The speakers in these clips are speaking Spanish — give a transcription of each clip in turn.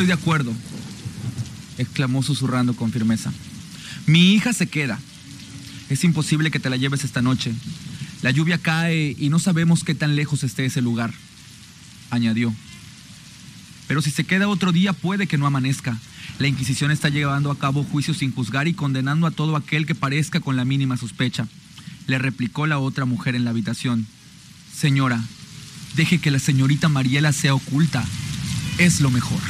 Estoy de acuerdo, exclamó susurrando con firmeza. Mi hija se queda. Es imposible que te la lleves esta noche. La lluvia cae y no sabemos qué tan lejos esté ese lugar, añadió. Pero si se queda otro día puede que no amanezca. La Inquisición está llevando a cabo juicios sin juzgar y condenando a todo aquel que parezca con la mínima sospecha. Le replicó la otra mujer en la habitación. Señora, deje que la señorita Mariela sea oculta. Es lo mejor.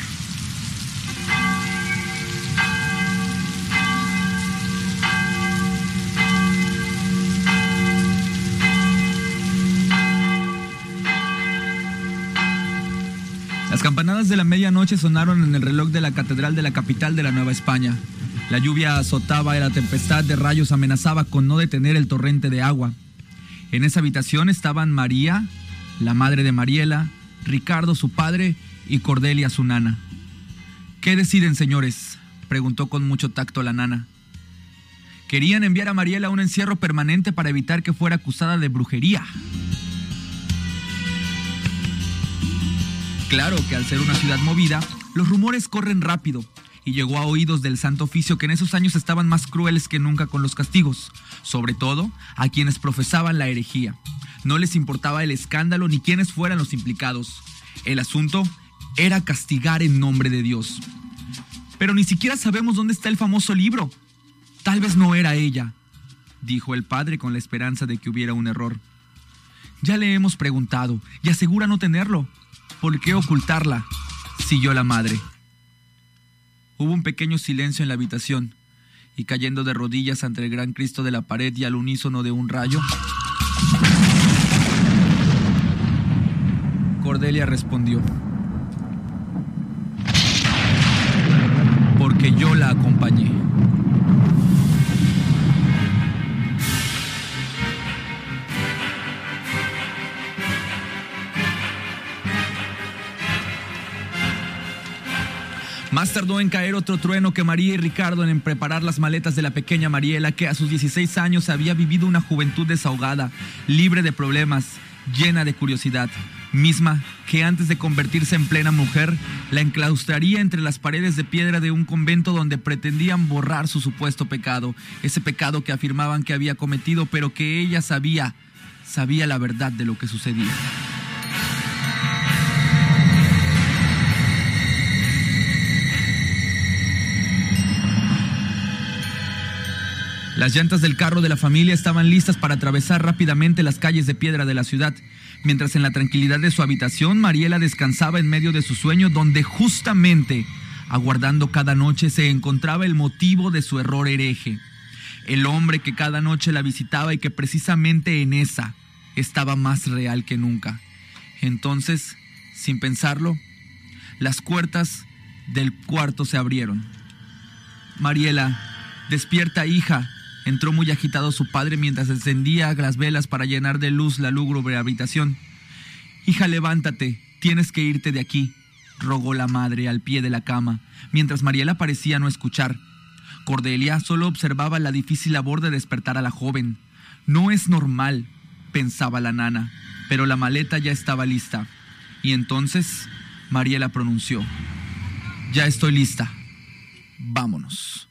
Las campanadas de la medianoche sonaron en el reloj de la catedral de la capital de la Nueva España. La lluvia azotaba y la tempestad de rayos amenazaba con no detener el torrente de agua. En esa habitación estaban María, la madre de Mariela, Ricardo su padre y Cordelia su nana. ¿Qué deciden, señores? preguntó con mucho tacto la nana. Querían enviar a Mariela a un encierro permanente para evitar que fuera acusada de brujería. Claro que al ser una ciudad movida, los rumores corren rápido y llegó a oídos del Santo Oficio que en esos años estaban más crueles que nunca con los castigos, sobre todo a quienes profesaban la herejía. No les importaba el escándalo ni quiénes fueran los implicados. El asunto era castigar en nombre de Dios. Pero ni siquiera sabemos dónde está el famoso libro. Tal vez no era ella, dijo el padre con la esperanza de que hubiera un error. Ya le hemos preguntado y asegura no tenerlo. ¿Por qué ocultarla? siguió la madre. Hubo un pequeño silencio en la habitación, y cayendo de rodillas ante el gran Cristo de la pared y al unísono de un rayo, Cordelia respondió, porque yo la acompañé. Más tardó en caer otro trueno que María y Ricardo en preparar las maletas de la pequeña Mariela, que a sus 16 años había vivido una juventud desahogada, libre de problemas, llena de curiosidad, misma que antes de convertirse en plena mujer, la enclaustraría entre las paredes de piedra de un convento donde pretendían borrar su supuesto pecado, ese pecado que afirmaban que había cometido, pero que ella sabía, sabía la verdad de lo que sucedía. Las llantas del carro de la familia estaban listas para atravesar rápidamente las calles de piedra de la ciudad, mientras en la tranquilidad de su habitación Mariela descansaba en medio de su sueño donde justamente, aguardando cada noche, se encontraba el motivo de su error hereje. El hombre que cada noche la visitaba y que precisamente en esa estaba más real que nunca. Entonces, sin pensarlo, las puertas del cuarto se abrieron. Mariela, despierta hija, Entró muy agitado su padre mientras encendía las velas para llenar de luz la lúgubre habitación. Hija, levántate, tienes que irte de aquí, rogó la madre al pie de la cama, mientras Mariela parecía no escuchar. Cordelia solo observaba la difícil labor de despertar a la joven. No es normal, pensaba la nana, pero la maleta ya estaba lista. Y entonces Mariela pronunció, Ya estoy lista, vámonos.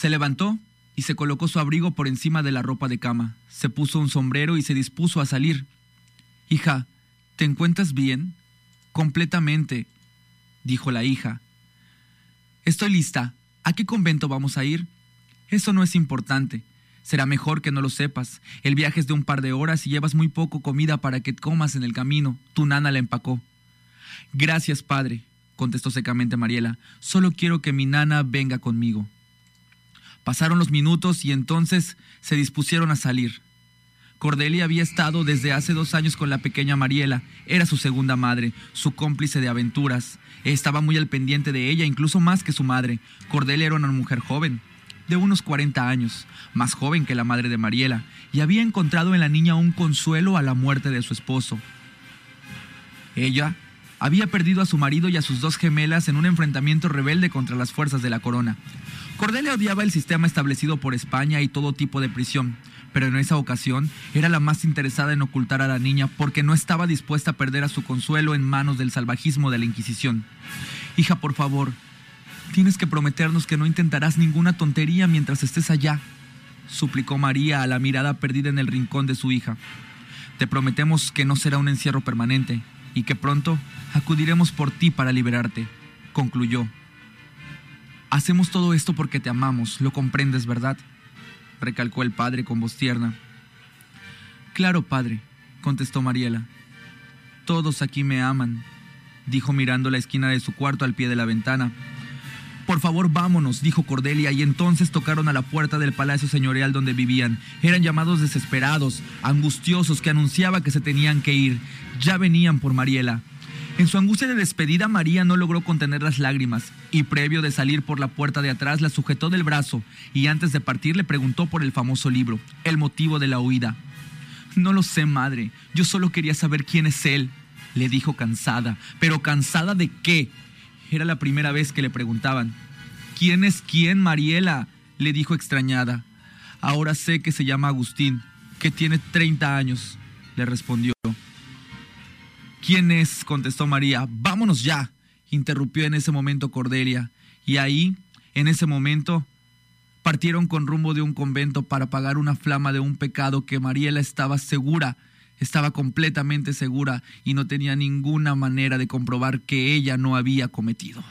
Se levantó y se colocó su abrigo por encima de la ropa de cama. Se puso un sombrero y se dispuso a salir. Hija, ¿te encuentras bien? Completamente, dijo la hija. Estoy lista. ¿A qué convento vamos a ir? Eso no es importante. Será mejor que no lo sepas. El viaje es de un par de horas y llevas muy poco comida para que comas en el camino. Tu nana la empacó. Gracias, padre, contestó secamente Mariela. Solo quiero que mi nana venga conmigo. Pasaron los minutos y entonces se dispusieron a salir. Cordelia había estado desde hace dos años con la pequeña Mariela. Era su segunda madre, su cómplice de aventuras. Estaba muy al pendiente de ella, incluso más que su madre. Cordelia era una mujer joven, de unos 40 años, más joven que la madre de Mariela, y había encontrado en la niña un consuelo a la muerte de su esposo. Ella había perdido a su marido y a sus dos gemelas en un enfrentamiento rebelde contra las fuerzas de la corona. Cordelia odiaba el sistema establecido por España y todo tipo de prisión, pero en esa ocasión era la más interesada en ocultar a la niña porque no estaba dispuesta a perder a su consuelo en manos del salvajismo de la Inquisición. Hija, por favor, tienes que prometernos que no intentarás ninguna tontería mientras estés allá, suplicó María a la mirada perdida en el rincón de su hija. Te prometemos que no será un encierro permanente y que pronto acudiremos por ti para liberarte, concluyó. Hacemos todo esto porque te amamos, lo comprendes, ¿verdad? recalcó el padre con voz tierna. Claro, padre, contestó Mariela. Todos aquí me aman, dijo mirando la esquina de su cuarto al pie de la ventana. Por favor, vámonos, dijo Cordelia, y entonces tocaron a la puerta del palacio señorial donde vivían. Eran llamados desesperados, angustiosos, que anunciaba que se tenían que ir. Ya venían por Mariela. En su angustia de despedida, María no logró contener las lágrimas y previo de salir por la puerta de atrás la sujetó del brazo y antes de partir le preguntó por el famoso libro, el motivo de la huida. No lo sé, madre, yo solo quería saber quién es él, le dijo cansada. ¿Pero cansada de qué? Era la primera vez que le preguntaban. ¿Quién es quién, Mariela? le dijo extrañada. Ahora sé que se llama Agustín, que tiene 30 años, le respondió. ¿Quién es? contestó María. Vámonos ya, interrumpió en ese momento Cordelia. Y ahí, en ese momento, partieron con rumbo de un convento para apagar una flama de un pecado que Mariela estaba segura, estaba completamente segura y no tenía ninguna manera de comprobar que ella no había cometido.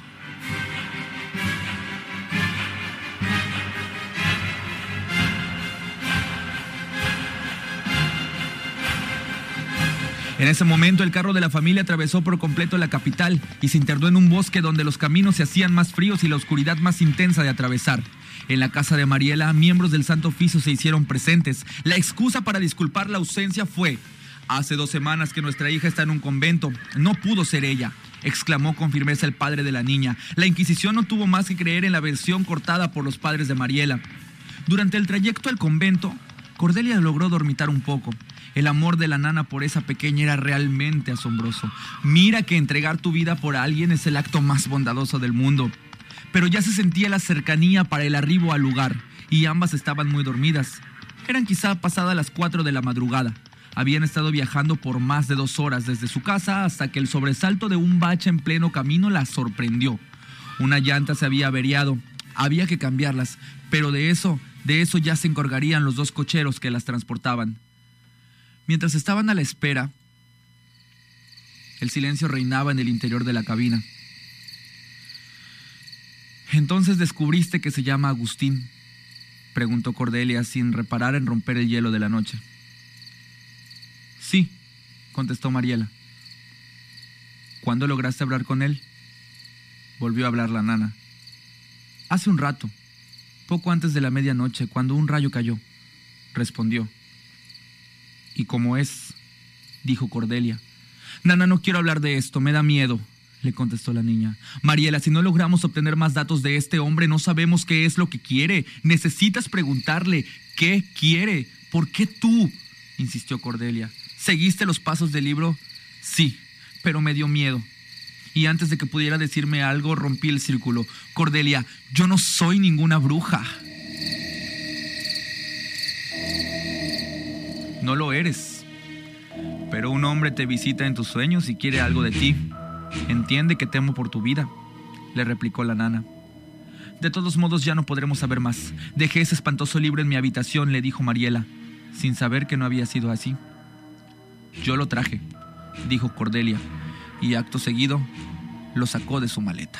En ese momento el carro de la familia atravesó por completo la capital y se internó en un bosque donde los caminos se hacían más fríos y la oscuridad más intensa de atravesar. En la casa de Mariela, miembros del Santo Oficio se hicieron presentes. La excusa para disculpar la ausencia fue, hace dos semanas que nuestra hija está en un convento, no pudo ser ella exclamó con firmeza el padre de la niña. La Inquisición no tuvo más que creer en la versión cortada por los padres de Mariela. Durante el trayecto al convento, Cordelia logró dormitar un poco. El amor de la nana por esa pequeña era realmente asombroso. Mira que entregar tu vida por alguien es el acto más bondadoso del mundo. Pero ya se sentía la cercanía para el arribo al lugar, y ambas estaban muy dormidas. Eran quizá pasadas las 4 de la madrugada. Habían estado viajando por más de dos horas desde su casa hasta que el sobresalto de un bache en pleno camino las sorprendió. Una llanta se había averiado. Había que cambiarlas, pero de eso de eso ya se encargarían los dos cocheros que las transportaban. Mientras estaban a la espera, el silencio reinaba en el interior de la cabina. Entonces descubriste que se llama Agustín, preguntó Cordelia sin reparar en romper el hielo de la noche. Sí, contestó Mariela. ¿Cuándo lograste hablar con él? Volvió a hablar la nana. Hace un rato poco antes de la medianoche, cuando un rayo cayó, respondió. ¿Y cómo es? dijo Cordelia. Nana, no quiero hablar de esto, me da miedo, le contestó la niña. Mariela, si no logramos obtener más datos de este hombre, no sabemos qué es lo que quiere. Necesitas preguntarle qué quiere. ¿Por qué tú? insistió Cordelia. ¿Seguiste los pasos del libro? Sí, pero me dio miedo y antes de que pudiera decirme algo rompí el círculo. Cordelia, yo no soy ninguna bruja. No lo eres. Pero un hombre te visita en tus sueños y quiere algo de ti. Entiende que temo por tu vida, le replicó la nana. De todos modos ya no podremos saber más. Dejé ese espantoso libro en mi habitación, le dijo Mariela, sin saber que no había sido así. Yo lo traje, dijo Cordelia, y acto seguido lo sacó de su maleta.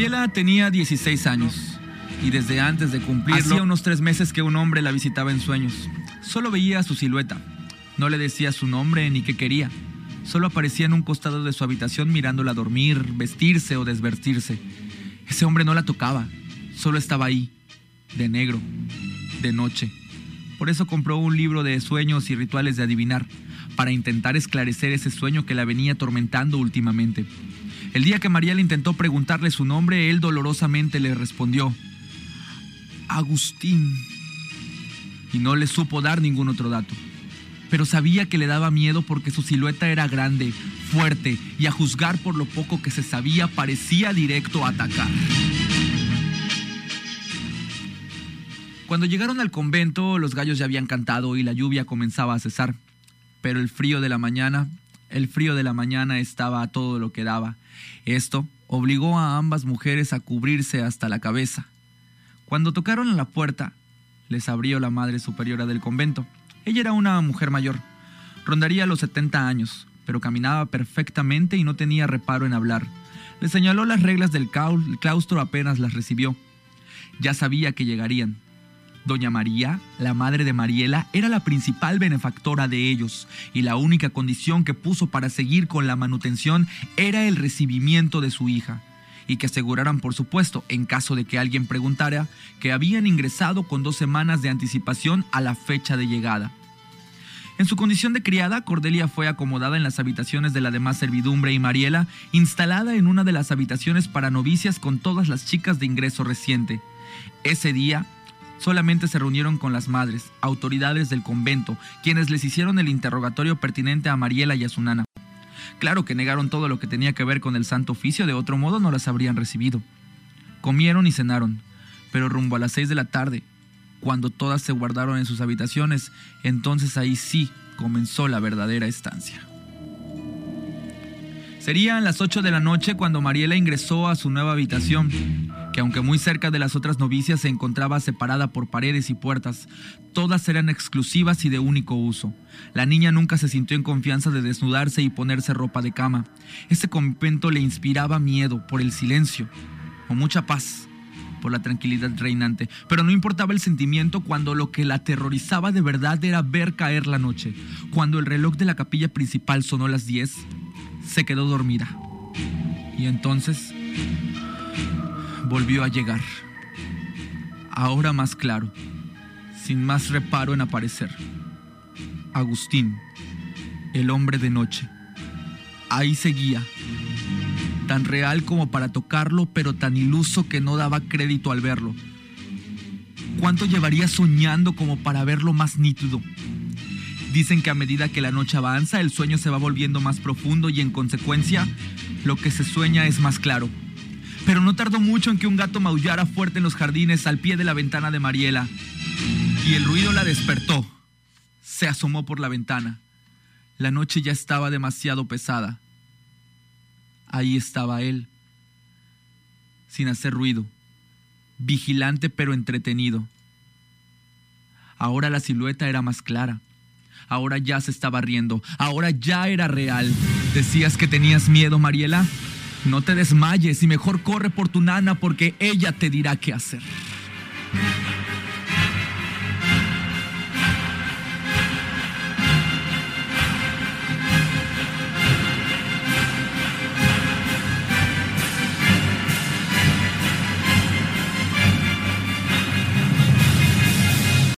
Mariela tenía 16 años y desde antes de cumplirlo hacía unos tres meses que un hombre la visitaba en sueños. Solo veía su silueta, no le decía su nombre ni qué quería. Solo aparecía en un costado de su habitación mirándola dormir, vestirse o desvestirse. Ese hombre no la tocaba, solo estaba ahí, de negro, de noche. Por eso compró un libro de sueños y rituales de adivinar, para intentar esclarecer ese sueño que la venía atormentando últimamente. El día que María le intentó preguntarle su nombre, él dolorosamente le respondió, Agustín. Y no le supo dar ningún otro dato. pero sabía que le daba miedo porque su silueta era grande, fuerte y a juzgar por lo poco que se sabía parecía directo a atacar. Cuando llegaron al convento, los gallos ya habían cantado y la lluvia comenzaba a cesar. Pero el frío de la mañana, el frío de la mañana estaba a todo lo que daba. Esto obligó a ambas mujeres a cubrirse hasta la cabeza. Cuando tocaron a la puerta, les abrió la madre superiora del convento. Ella era una mujer mayor, rondaría los 70 años, pero caminaba perfectamente y no tenía reparo en hablar. Le señaló las reglas del claustro apenas las recibió. Ya sabía que llegarían. Doña María, la madre de Mariela, era la principal benefactora de ellos, y la única condición que puso para seguir con la manutención era el recibimiento de su hija, y que aseguraran, por supuesto, en caso de que alguien preguntara, que habían ingresado con dos semanas de anticipación a la fecha de llegada. En su condición de criada, Cordelia fue acomodada en las habitaciones de la demás servidumbre y Mariela instalada en una de las habitaciones para novicias con todas las chicas de ingreso reciente. Ese día, solamente se reunieron con las madres, autoridades del convento, quienes les hicieron el interrogatorio pertinente a Mariela y a su nana. Claro que negaron todo lo que tenía que ver con el santo oficio, de otro modo no las habrían recibido. Comieron y cenaron, pero rumbo a las seis de la tarde, cuando todas se guardaron en sus habitaciones, entonces ahí sí comenzó la verdadera estancia. Serían las ocho de la noche cuando Mariela ingresó a su nueva habitación que aunque muy cerca de las otras novicias se encontraba separada por paredes y puertas, todas eran exclusivas y de único uso. La niña nunca se sintió en confianza de desnudarse y ponerse ropa de cama. Ese convento le inspiraba miedo por el silencio o mucha paz por la tranquilidad reinante, pero no importaba el sentimiento cuando lo que la aterrorizaba de verdad era ver caer la noche. Cuando el reloj de la capilla principal sonó las 10, se quedó dormida. Y entonces volvió a llegar. Ahora más claro, sin más reparo en aparecer. Agustín, el hombre de noche. Ahí seguía, tan real como para tocarlo, pero tan iluso que no daba crédito al verlo. ¿Cuánto llevaría soñando como para verlo más nítido? Dicen que a medida que la noche avanza, el sueño se va volviendo más profundo y en consecuencia, lo que se sueña es más claro. Pero no tardó mucho en que un gato maullara fuerte en los jardines al pie de la ventana de Mariela. Y el ruido la despertó. Se asomó por la ventana. La noche ya estaba demasiado pesada. Ahí estaba él, sin hacer ruido, vigilante pero entretenido. Ahora la silueta era más clara. Ahora ya se estaba riendo. Ahora ya era real. ¿Decías que tenías miedo, Mariela? No te desmayes y mejor corre por tu nana porque ella te dirá qué hacer.